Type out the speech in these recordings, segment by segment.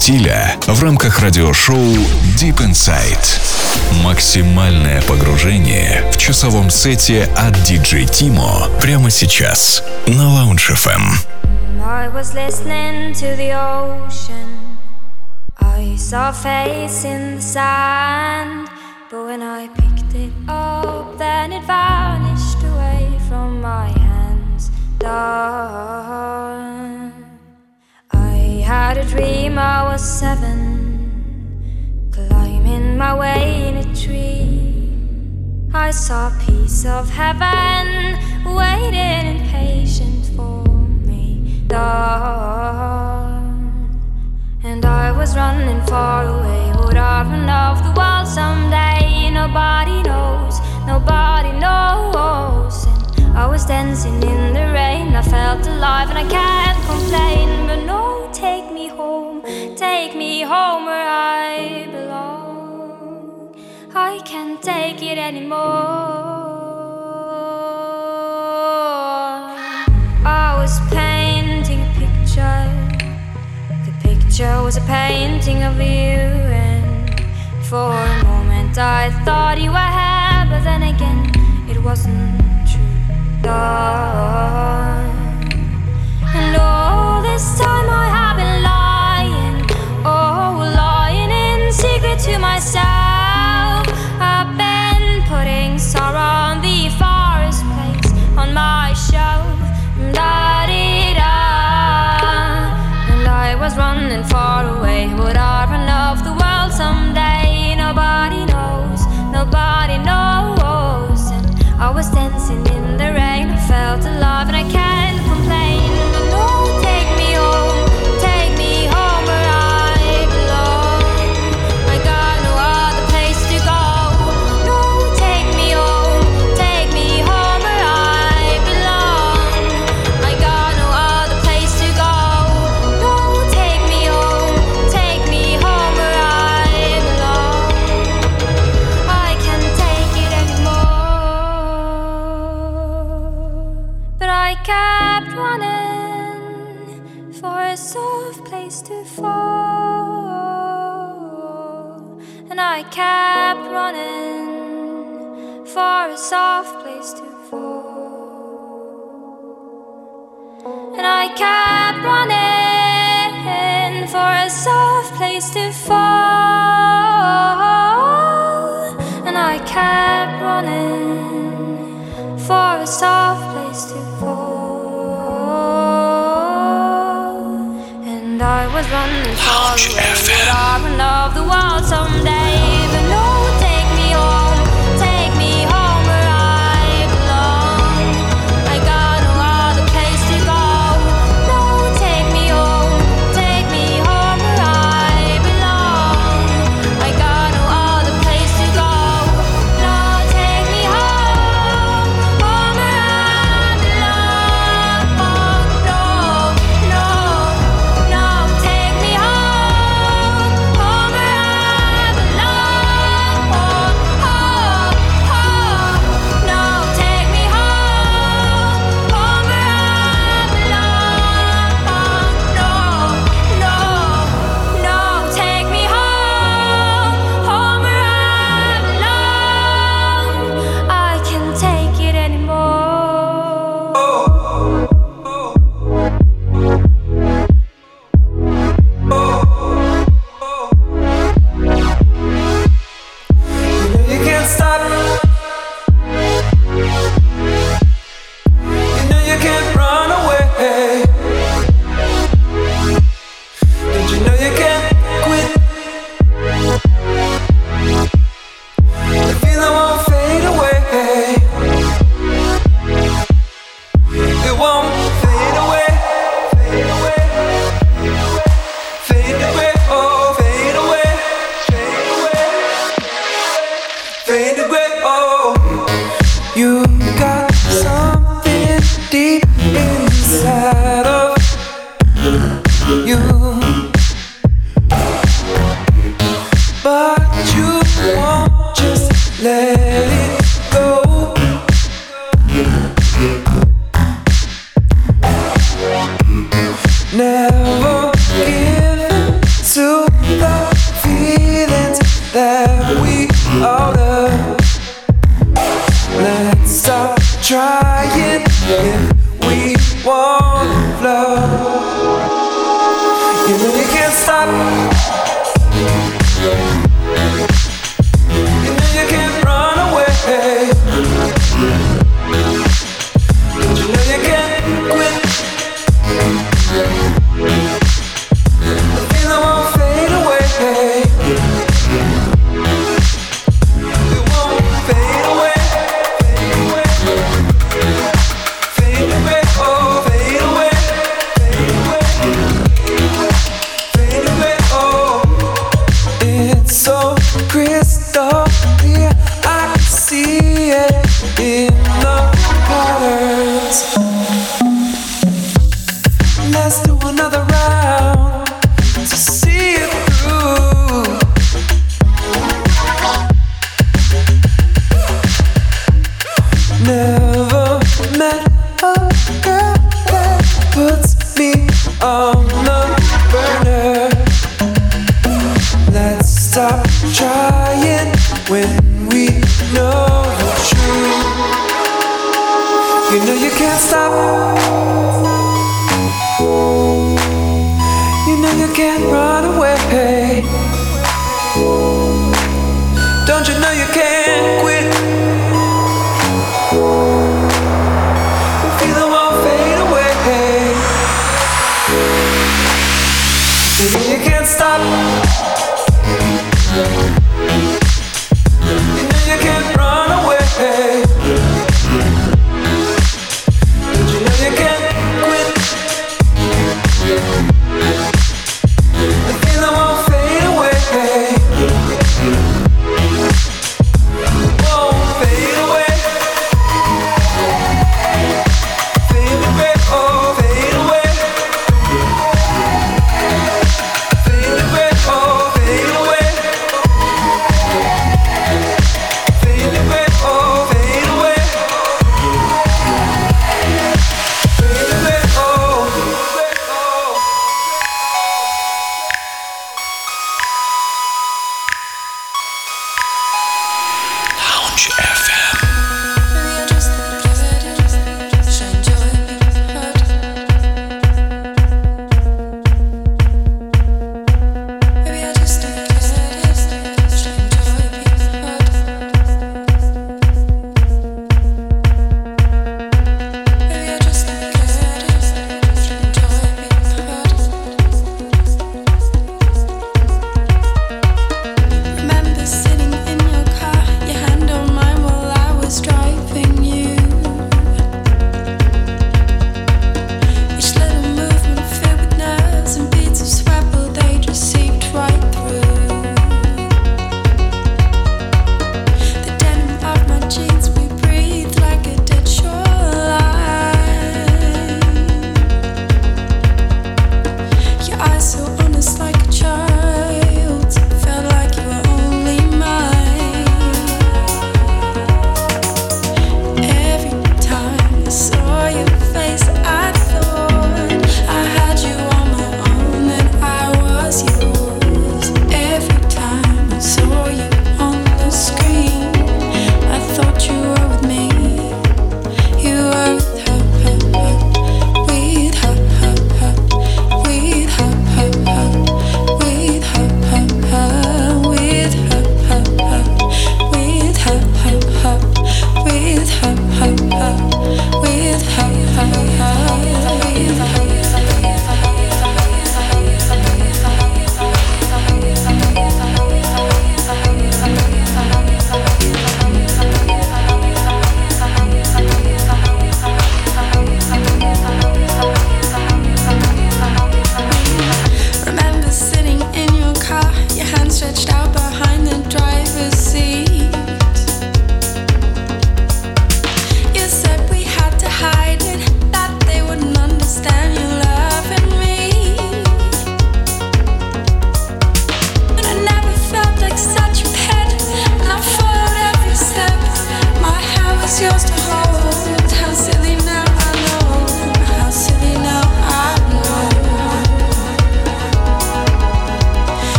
стиля в рамках радиошоу Deep Inside. Максимальное погружение в часовом сете от DJ Timo прямо сейчас на Lounge FM. I was listening to the ocean. I saw face in the sand. But when I picked it up, then it vanished away from my hands. Done. Had a dream I was seven, climbing my way in a tree. I saw a piece of heaven waiting impatient for me. Done. And I was running far away, would I run off the wall someday? nobody knows, nobody knows. I was dancing in the rain, I felt alive and I can't complain. But no, take me home, take me home where I belong. I can't take it anymore. I was painting a picture, the picture was a painting of you, and for a moment. I thought you were here, but then again, it wasn't true. And all this time place to fall. And I kept running for a soft place to fall. And I was running far away, would I run off the world someday? one love.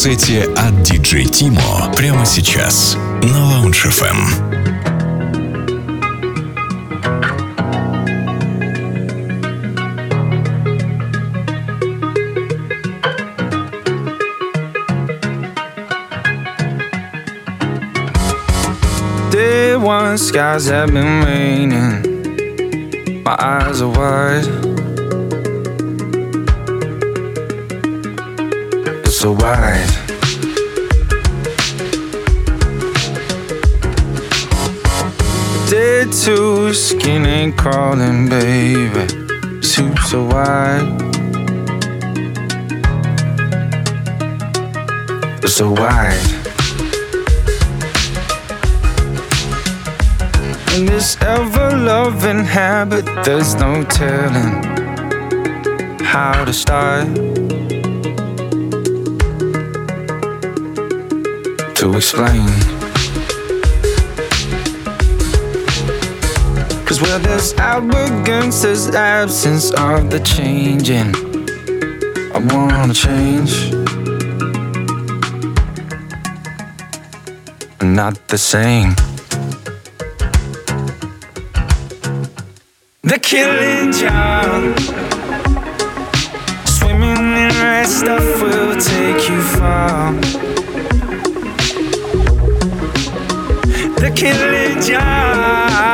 Сете от DJ Timo прямо сейчас на Lounge FM. Day one skies have been raining. My eyes are wide. So wide. Day two, skin ain't crawling, baby. Soup so wide. So wide. In this ever loving habit, there's no telling how to start. To explain. Cause where there's arrogance, there's absence of the changing. I wanna change. I'm Not the same. The killing jar. Swimming in red stuff will take you far. The killing jar.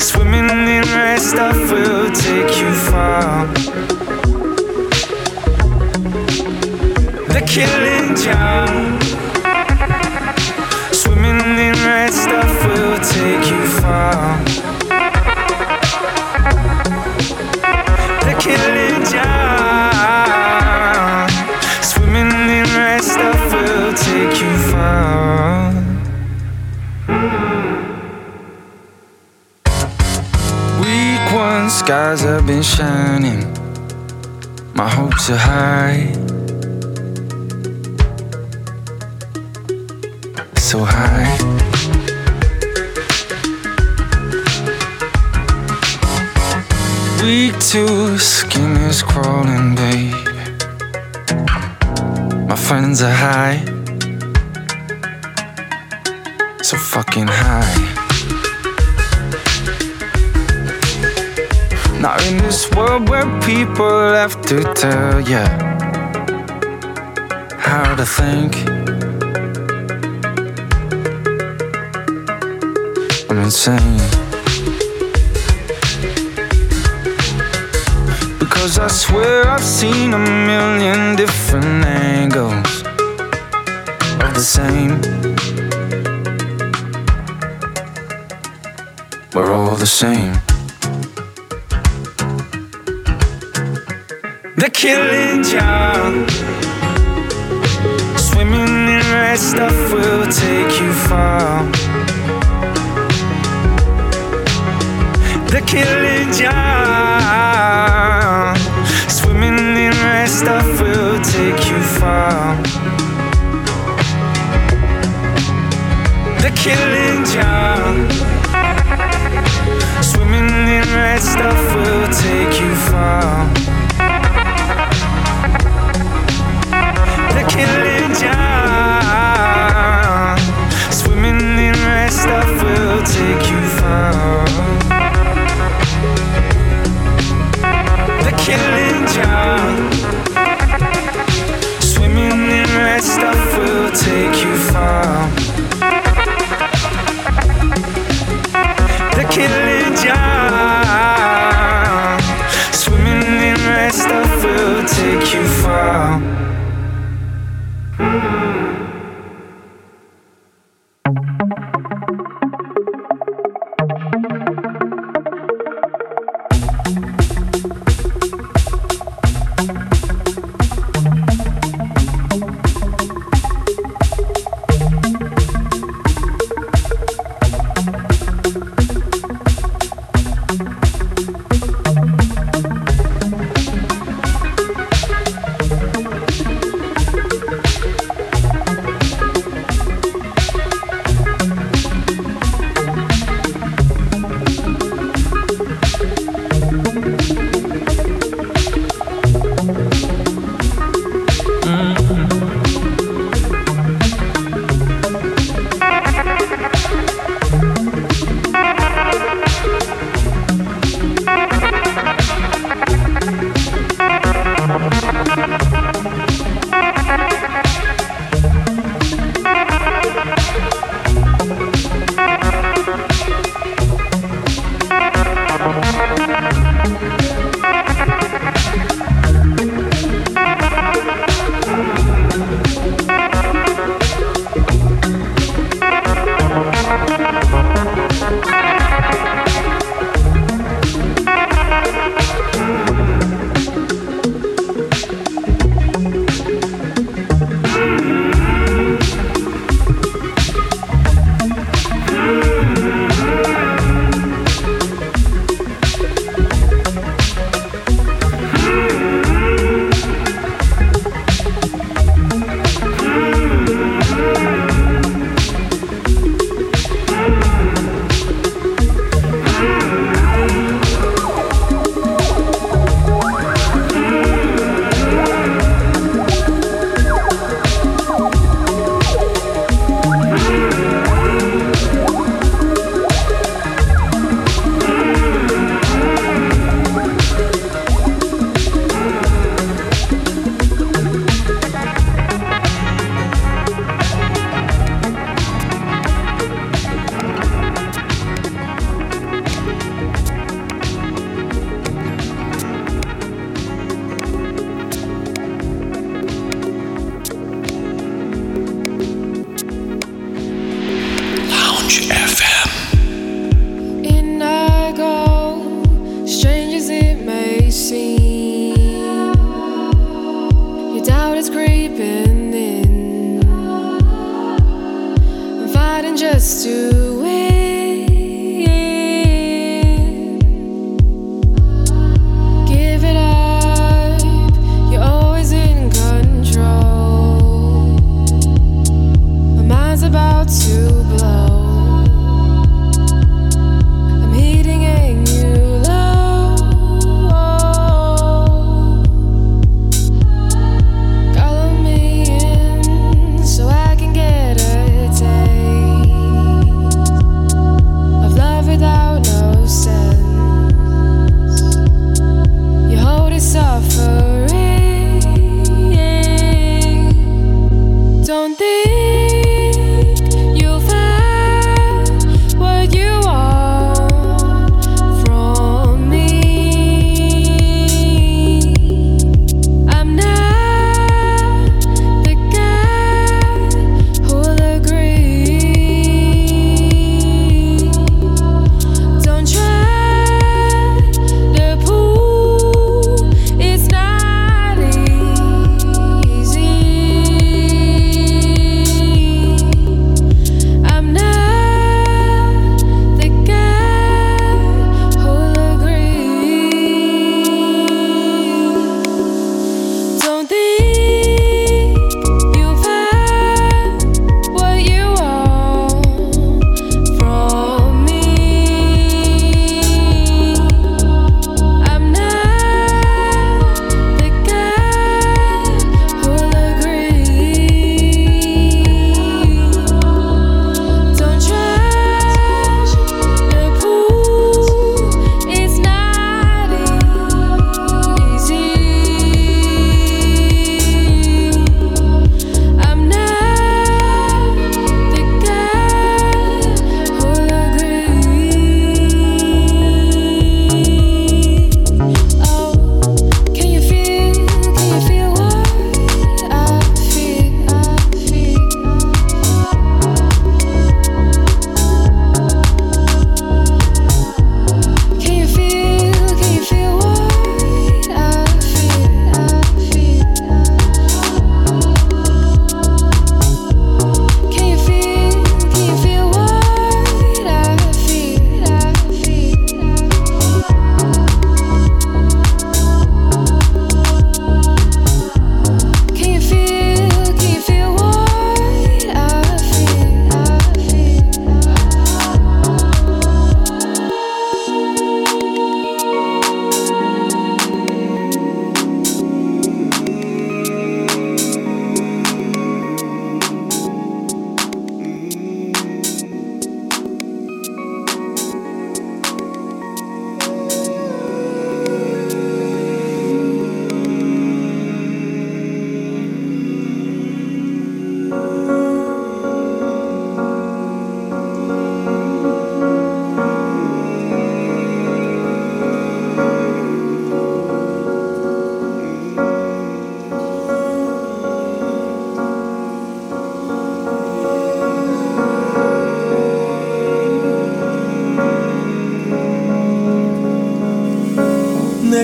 Swimming in red stuff will take you far. The killing jar. Swimming in red stuff will take you far. Shining. My hopes are high. So high. Week two, skin is crawling, babe. My friends are high. So fucking high. Now, in this world where people have to tell ya how to think, I'm insane. Cause I swear I've seen a million different angles of the same. We're all the same. The killing jar. Swimming in red stuff will take you far. The killing jar. Swimming in red stuff will take you far. The killing jar. Swimming in red stuff will take you far.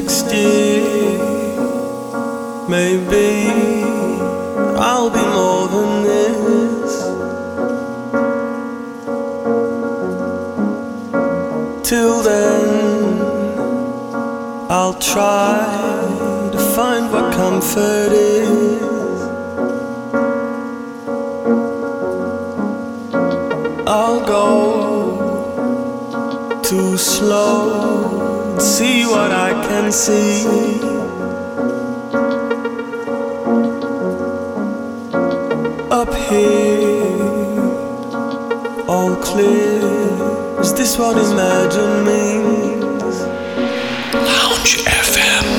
next year, maybe I'll be more than this. Till then, I'll try to find what comfort is. I'll go too slow see what I can see. Up here, all clear. Is this what imagine means? Lounge FM.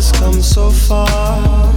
has come so far.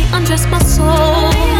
me undress my soul.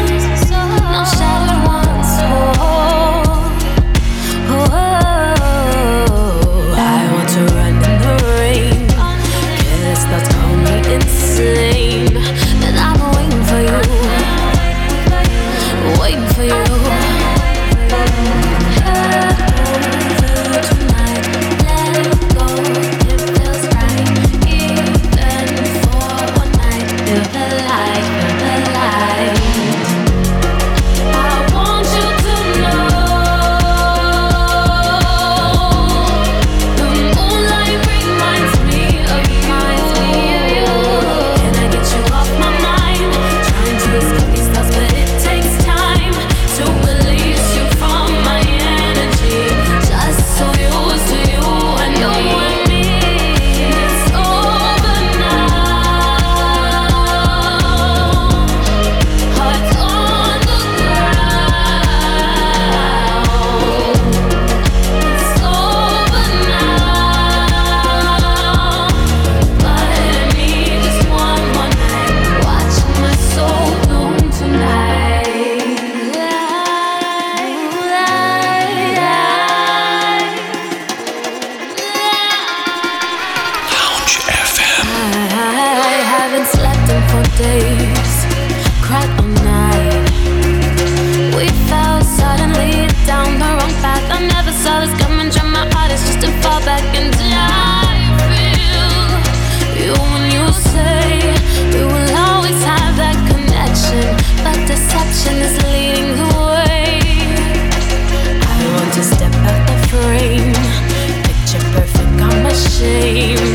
Shame.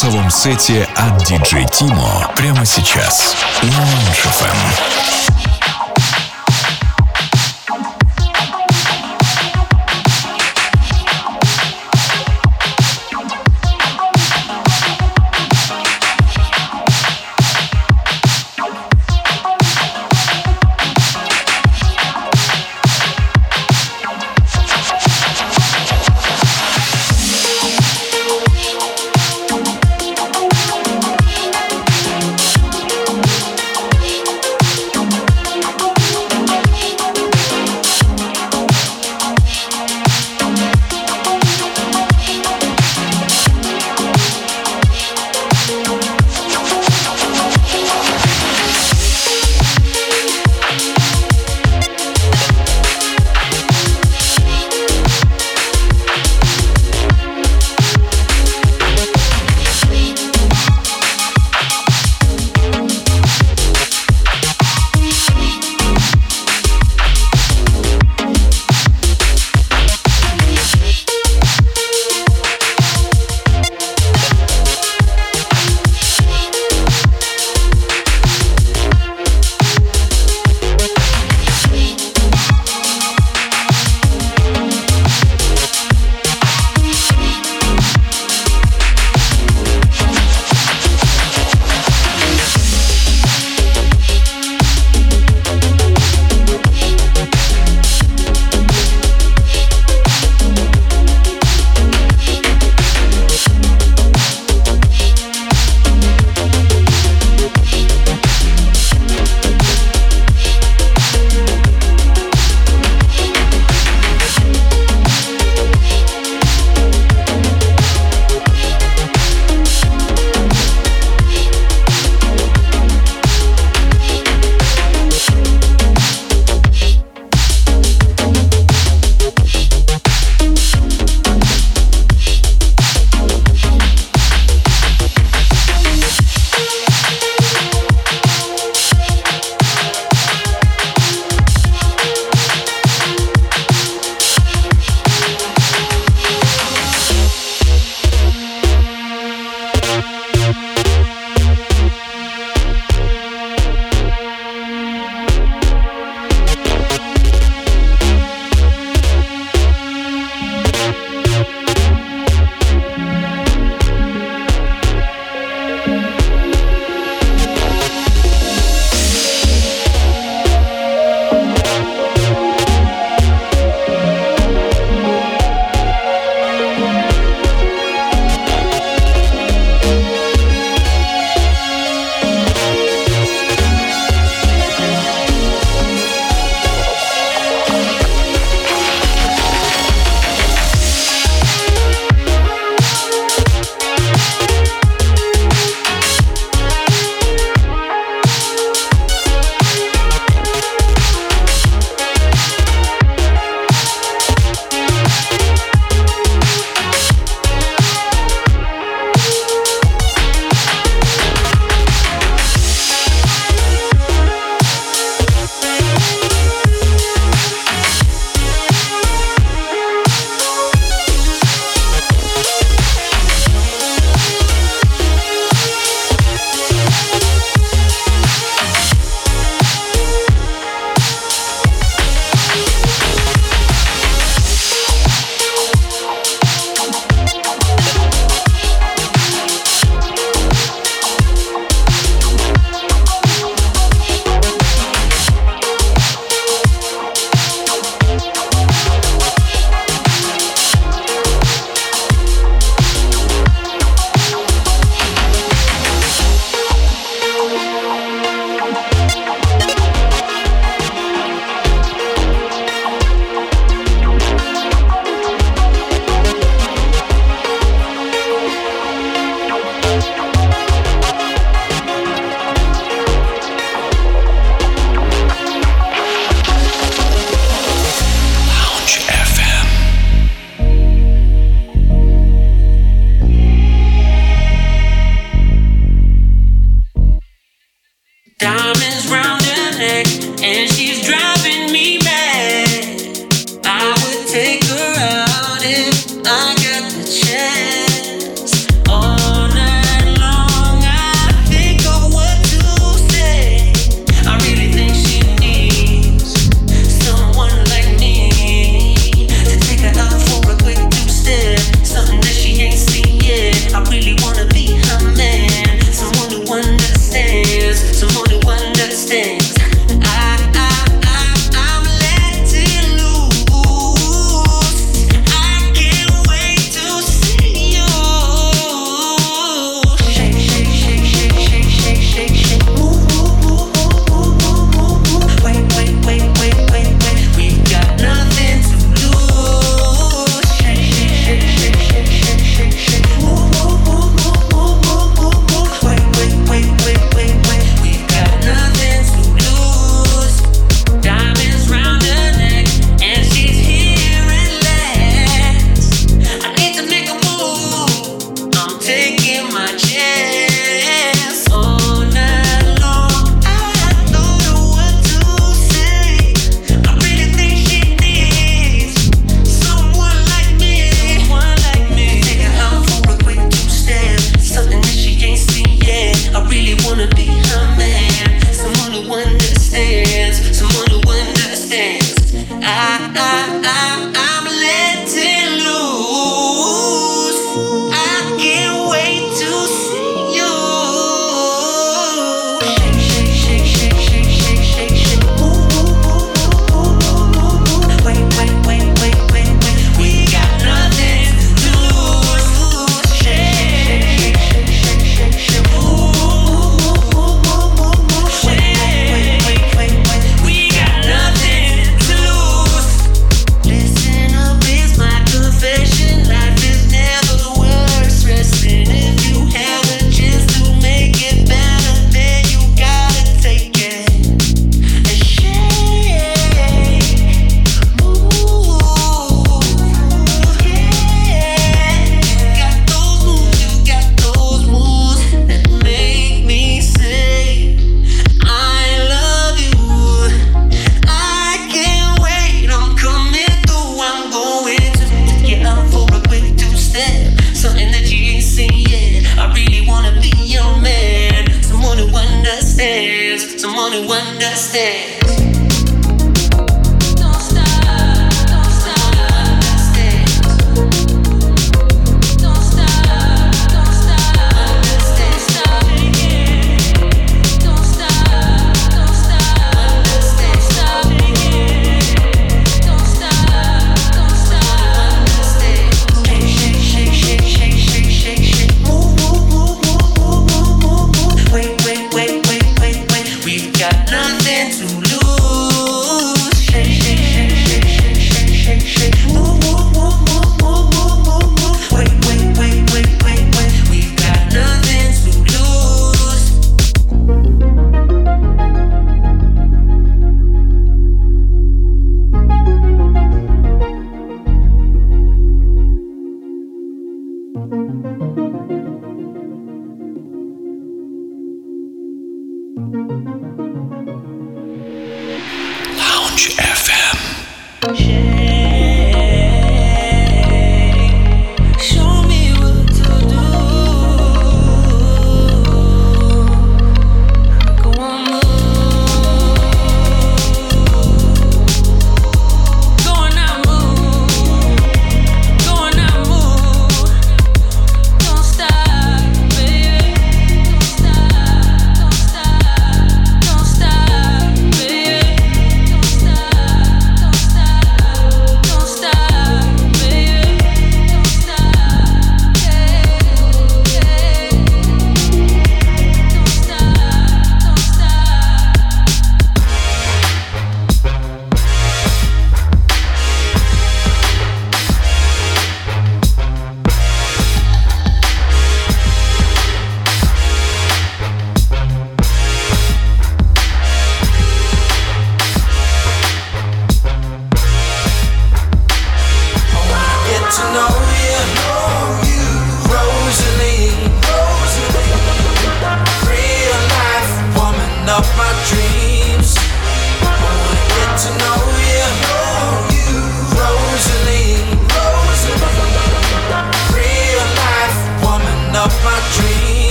голосовом сете от DJ Тимо прямо сейчас на Lounge FM.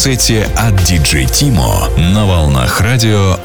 Сете от DJ Тимо на волнах радио.